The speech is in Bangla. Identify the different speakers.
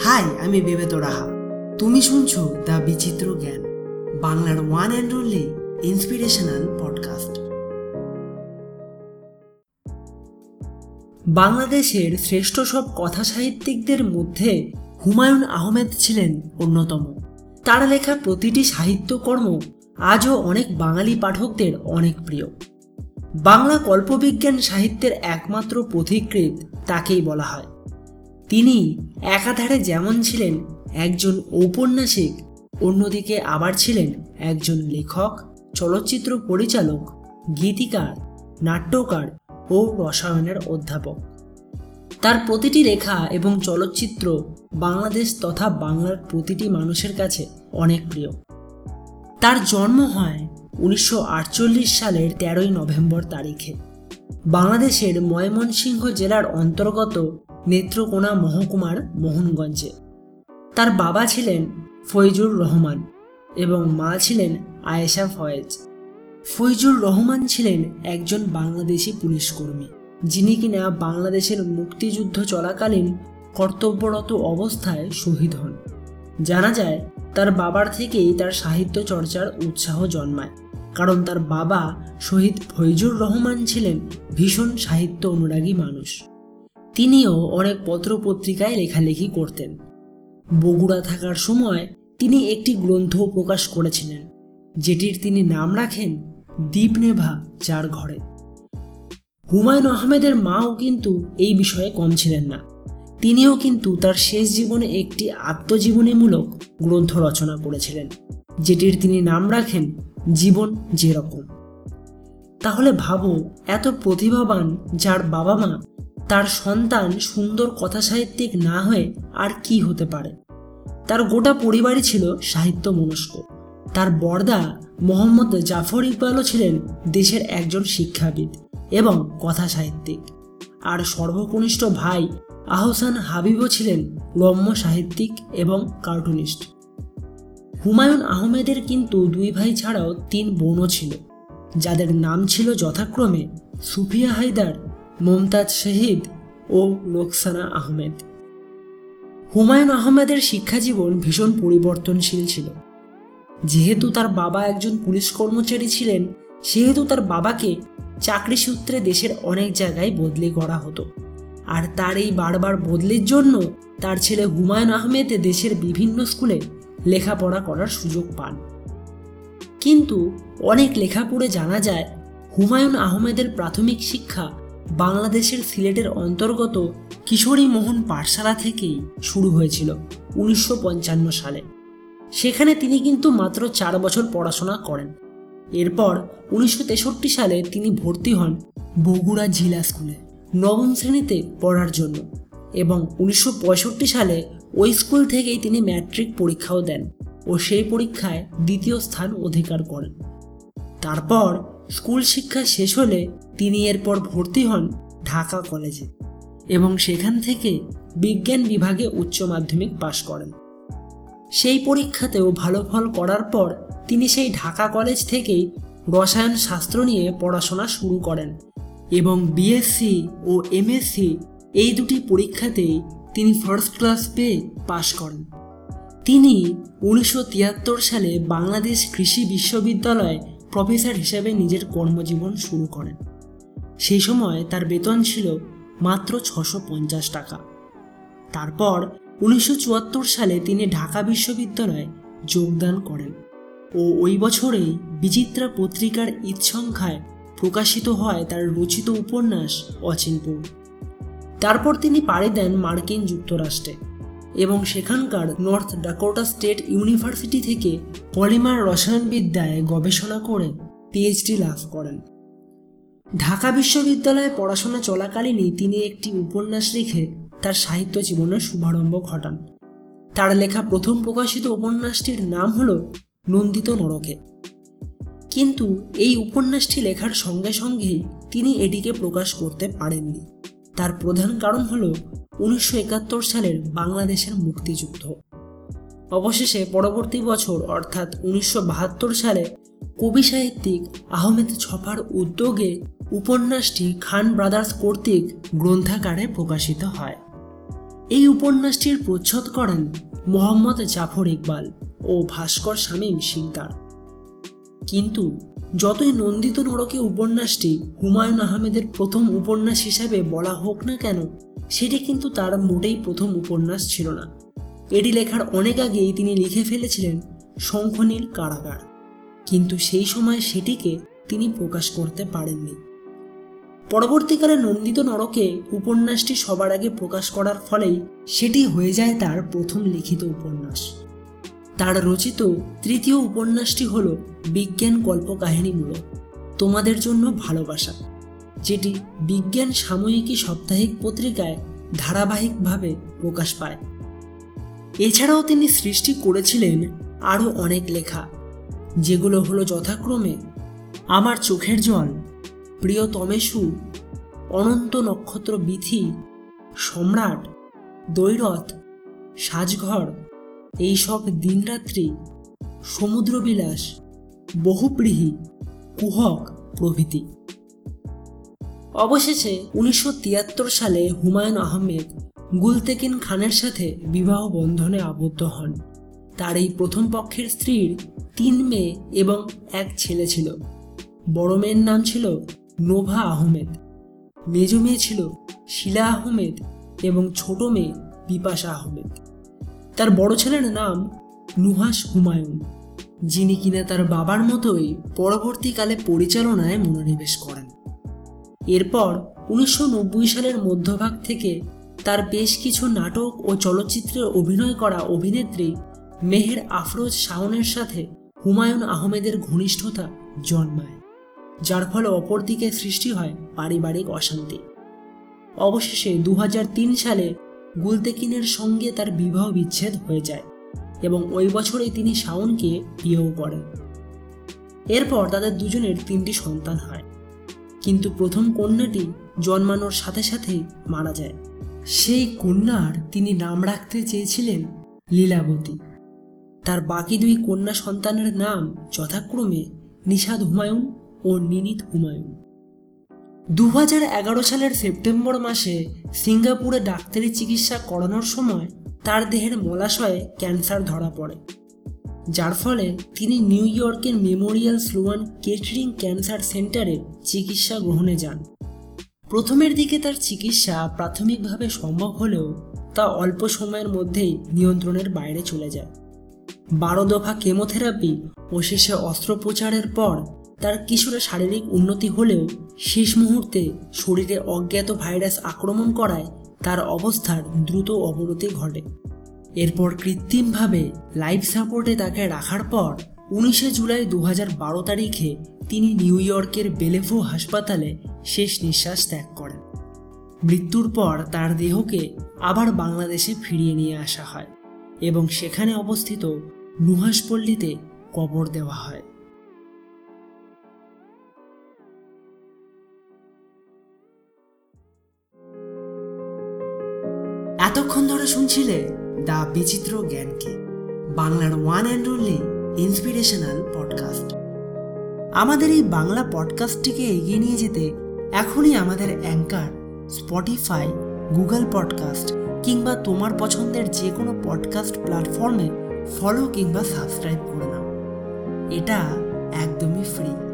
Speaker 1: হাই, আমি বেবেত রাহা তুমি শুনছো দ্য বিচিত্র জ্ঞান, বাংলার one and only inspirational podcast বাংলাদেশের শ্রেষ্ঠ সব কথা সাহিত্যিকদের মধ্যে হুমায়ুন আহমেদ ছিলেন অন্যতম। তার লেখা প্রতিটি সাহিত্যকর্ম আজও অনেক বাঙালি পাঠকদের অনেক প্রিয়। বাংলা কল্পবিজ্ঞান সাহিত্যের একমাত্র পথিকৃত তাকেই বলা হয়। তিনি একাধারে যেমন ছিলেন একজন ঔপন্যাসিক, অন্যদিকে আবার ছিলেন একজন লেখক, চলচ্চিত্র পরিচালক, গীতিকার, নাট্যকার ও রসায়নের অধ্যাপক। তার প্রতিটি লেখা এবং চলচ্চিত্র বাংলাদেশ তথা বাংলার প্রতিটি মানুষের কাছে অনেক প্রিয়। তার জন্ম হয় উনিশশো আটচল্লিশ সালের তেরোই নভেম্বর তারিখে। বাংলাদেশের ময়মনসিংহ জেলার অন্তর্গত নেত্রকোনা মহকুমার মোহনগঞ্জে। তার বাবা ছিলেন ফৈজুর রহমান এবং মা ছিলেন আয়েশা ফয়েজ। ফৈজুর রহমান ছিলেন একজন বাংলাদেশি পুলিশ কর্মী যিনি কিনা বাংলাদেশের মুক্তিযুদ্ধ চলাকালীন কর্তব্যরত অবস্থায় শহীদ হন। জানা যায়, তার বাবার থেকেই তার সাহিত্য চর্চার উৎসাহ জন্মায়, কারণ তার বাবা শহীদ ফৈজুর রহমান ছিলেন ভীষণ সাহিত্য অনুরাগী মানুষ। তিনিও অনেক পত্রপত্রিকায় লেখালেখি করতেন। বগুড়া থাকার সময় তিনি একটি গ্রন্থ প্রকাশ করেছিলেন, যেটির তিনি নাম রাখেন দ্বীপনেভা যার ঘরে। হুমায়ুন আহমেদের মাও কিন্তু এই বিষয়ে কম ছিলেন না। তিনিও কিন্তু তার শেষ জীবনে একটি আত্মজীবনীমূলক গ্রন্থ রচনা করেছিলেন, যেটির তিনি নাম রাখেন জীবন যেরকম। তাহলে ভাবো, এত প্রতিভাবান যার বাবা মা তার সন্তান সুন্দর কথা সাহিত্যিক না হয়ে আর কি হতে পারে? তার গোটা পরিবারই ছিল সাহিত্য মনস্ক তার বর্দা মোহাম্মদ জাফর ইকবালও ছিলেন দেশের একজন শিক্ষাবিদ এবং কথা সাহিত্যিক আর সর্বকনিষ্ঠ ভাই আহসান হাবিবও ছিলেন রম্য সাহিত্যিক এবং কার্টুনিস্ট। হুমায়ুন আহমেদের কিন্তু দুই ভাই ছাড়াও তিন বোনও ছিল, যাদের নাম ছিল যথাক্রমে সুফিয়া হায়দার মমতাজ শহীদ ও রোকসানা আহমেদ। হুমায়ুন আহমেদের শিক্ষাজীবন ভীষণ পরিবর্তনশীল ছিল। যেহেতু তার বাবা একজন পুলিশ কর্মচারী ছিলেন, সেহেতু তার বাবাকে চাকরি সূত্রে দেশের অনেক জায়গায় বদলি করা হতো। আর তার এই বারবার বদলির জন্য তার ছেলে হুমায়ুন আহমেদ দেশের বিভিন্ন স্কুলে লেখাপড়া করার সুযোগ পান। কিন্তু অনেক লেখা পড়ে জানা যায়, হুমায়ুন আহমেদের প্রাথমিক শিক্ষা বাংলাদেশের সিলেটের অন্তর্গত কিশোরী মোহন পাঠশালা থেকেই শুরু হয়েছিল উনিশশো পঞ্চান্ন সালে। সেখানে তিনি কিন্তু মাত্র চার বছর পড়াশোনা করেন। এরপর উনিশশো তেষট্টি সালে তিনি ভর্তি হন বগুড়া জিলা স্কুলে নবম শ্রেণীতে পড়ার জন্য এবং উনিশশো পঁয়ষট্টি সালে ওই স্কুল থেকেই তিনি ম্যাট্রিক পরীক্ষাও দেন ও সেই পরীক্ষায় দ্বিতীয় স্থান অধিকার করেন। তারপর স্কুল শিক্ষা শেষ হলে তিনি এরপর ভর্তি হন ঢাকা কলেজে এবং সেখান থেকে বিজ্ঞান বিভাগে উচ্চ মাধ্যমিক পাশ করেন। সেই পরীক্ষাতেও ভালো ফল করার পর তিনি সেই ঢাকা কলেজ থেকেই রসায়ন শাস্ত্র নিয়ে পড়াশোনা শুরু করেন এবং বিএসসি ও এমএসসি এই দুটি পরীক্ষাতেই তিনি ফার্স্ট ক্লাস পেয়ে পাশ করেন। তিনি উনিশশো তিয়াত্তর সালে বাংলাদেশ কৃষি বিশ্ববিদ্যালয়ে প্রফেসর হিসেবে নিজের কর্মজীবন শুরু করেন। সেই সময় তার বেতন ছিল মাত্র ছশো পঞ্চাশ টাকা। তারপর উনিশশো চুয়াত্তর সালে তিনি ঢাকা বিশ্ববিদ্যালয়ে যোগদান করেন ও ওই বছরেই বিচিত্রা পত্রিকার ঈদ সংখ্যায় প্রকাশিত হয় তার রচিত উপন্যাস অচিনপুর। তারপর তিনি পাড়ি দেন মার্কিন যুক্তরাষ্ট্রে। এবং সেখানকার নর্থ ডাকোটা স্টেট ইউনিভার্সিটি থেকে পলিমার রসায়নবিদ্যায় গবেষণা করে পিএইচডি লাভ করেন। ঢাকা বিশ্ববিদ্যালয়ে পড়াশোনা চলাকালীনই তিনি একটি উপন্যাস লিখে তার সাহিত্য জীবনের শুভারম্ভ ঘটান। তার লেখা প্রথম প্রকাশিত উপন্যাসটির নাম হল নন্দিত নরকে। কিন্তু এই উপন্যাসটি লেখার সঙ্গে সঙ্গেই তিনি এটিকে প্রকাশ করতে পারেননি। তার প্রধান কারণ হল উনিশশো একাত্তর সালের বাংলাদেশের মুক্তিযুদ্ধ। অবশেষে পরবর্তী বছর, অর্থাৎ উনিশশো বাহাত্তর সালে, কবি সাহিত্যিক আহমেদ ছফার উদ্যোগে উপন্যাসটি খান ব্রাদার্স কর্তৃক গ্রন্থাকারে প্রকাশিত হয়। এই উপন্যাসটির প্রচ্ছদ করেন মোহাম্মদ জাফর ইকবাল ও ভাস্কর শামীম সিকদার কিন্তু যতই নন্দিত নরকে উপন্যাসটি হুমায়ুন আহমেদের প্রথম উপন্যাস হিসাবে বলা হোক না কেন, সেটি কিন্তু তার মোটেই প্রথম উপন্যাস ছিল না। এটি লেখার অনেক আগেই তিনি লিখে ফেলেছিলেন শঙ্খনীল কারাগার। কিন্তু সেই সময় সেটিকে তিনি প্রকাশ করতে পারেননি। পরবর্তীকালে নন্দিত নরকে উপন্যাসটি সবার আগে প্রকাশ করার ফলেই সেটি হয়ে যায় তার প্রথম লিখিত উপন্যাস। তার রচিত তৃতীয় উপন্যাসটি হল বিজ্ঞান কল্পকাহিনীমূলক, তোমাদের জন্য ভালোবাসা, যেটি বিজ্ঞান সাময়িকী সাপ্তাহিক পত্রিকায় ধারাবাহিকভাবে প্রকাশ পায়। এছাড়াও তিনি সৃষ্টি করেছিলেন আরও অনেক লেখা, যেগুলো হলো যথাক্রমে, আমার চোখের জল প্রিয় তমেশু অনন্ত নক্ষত্র বিথি সম্রাট, দৈরথ, সাজঘর এইসব দিনরাত্রি সমুদ্রবিলাস, বহুপ্রীহি, কুহক প্রভৃতি। অবশেষে উনিশশো তিয়াত্তর সালে হুমায়ুন আহমেদ গুলতেকিন খানের সাথে বিবাহ বন্ধনে আবদ্ধ হন। তার এই প্রথম পক্ষের স্ত্রীর তিন মেয়ে এবং এক ছেলে ছিল। বড় মেয়ের নাম ছিল নোভা আহমেদ। মেজ মেয়ে ছিল শিলা আহমেদ এবং ছোট মেয়ে বিপাশা আহমেদ। তার বড় ছেলের নাম নুহাস হুমায়ুন, যিনি কিনা তার বাবার মতোই পরবর্তীকালে পরিচালনায় মনোনিবেশ করেন। এরপর উনিশশো নব্বই সালের মধ্যভাগ থেকে তার বেশ কিছু নাটক ও চলচ্চিত্রে অভিনয় করা অভিনেত্রী মেহের আফরোজ শাওনের সাথে হুমায়ুন আহমেদের ঘনিষ্ঠতা জন্মায়, যার ফলে অপরদিকে সৃষ্টি হয় পারিবারিক অশান্তি। অবশেষে দু হাজার তিন সালে গুলতেকিনের সঙ্গে তার বিবাহ বিচ্ছেদ হয়ে যায় এবং ওই বছরে তিনি শাওনকে বিয়েও করেন। এরপর তাদের দুজনের তিনটি সন্তান হয়। কিন্তু প্রথম কন্যাটি জন্মানোর সাথে সাথে মারা যায়। সেই কন্যার তিনি নাম রাখতে চেয়েছিলেন লীলাবতী। তার বাকি দুই কন্যা সন্তানের নাম যথাক্রমে নিষাদ হুমায়ুন ও নিনিত হুমায়ুন। দু হাজার এগারো সালের সেপ্টেম্বর মাসে সিঙ্গাপুরে ডাক্তারি চিকিৎসা করানোর সময় তার দেহের মলাশয়ে ক্যান্সার ধরা পড়ে। যার ফলে তিনি নিউ ইয়র্কের মেমোরিয়াল স্লোয়ান কেটারিং ক্যান্সার সেন্টারে চিকিৎসা গ্রহণে যান। প্রথমের দিকে তার চিকিৎসা প্রাথমিকভাবে সম্ভব হলেও তা অল্প সময়ের মধ্যেই নিয়ন্ত্রণের বাইরে চলে যায়। বারো দফা কেমোথেরাপি ও শেষে অস্ত্রোপচারের পর তার কিছুটা শারীরিক উন্নতি হলেও শেষ মুহূর্তে শরীরে অজ্ঞাত ভাইরাস আক্রমণ করায় তার অবস্থার দ্রুত অবনতি ঘটে। এরপর কৃত্রিমভাবে লাইফ সাপোর্টে তাকে রাখার পর উনিশে জুলাই দু তারিখে তিনি নিউ ইয়র্কের বেলেভো হাসপাতালে শেষ নিঃশ্বাস ত্যাগ করেন। মৃত্যুর পর তার দেহকে আবার বাংলাদেশে ফিরিয়ে নিয়ে আসা হয় এবং সেখানে অবস্থিত নুহাসপল্লীতে কবর দেওয়া হয়। এতক্ষণ ধরে শুনছিলে? দ্য বিচিত্র জ্ঞানকে। বাংলার one and only inspirational podcast আমাদের এই বাংলা পডকাস্টটিকে এগিয়ে নিয়ে যেতে এখনই আমাদের অ্যাঙ্কার স্পটিফাই গুগল পডকাস্ট কিংবা তোমার পছন্দের যে কোনো পডকাস্ট প্ল্যাটফর্মে ফলো কিংবা সাবস্ক্রাইব করে নাও। এটা একদমই ফ্রি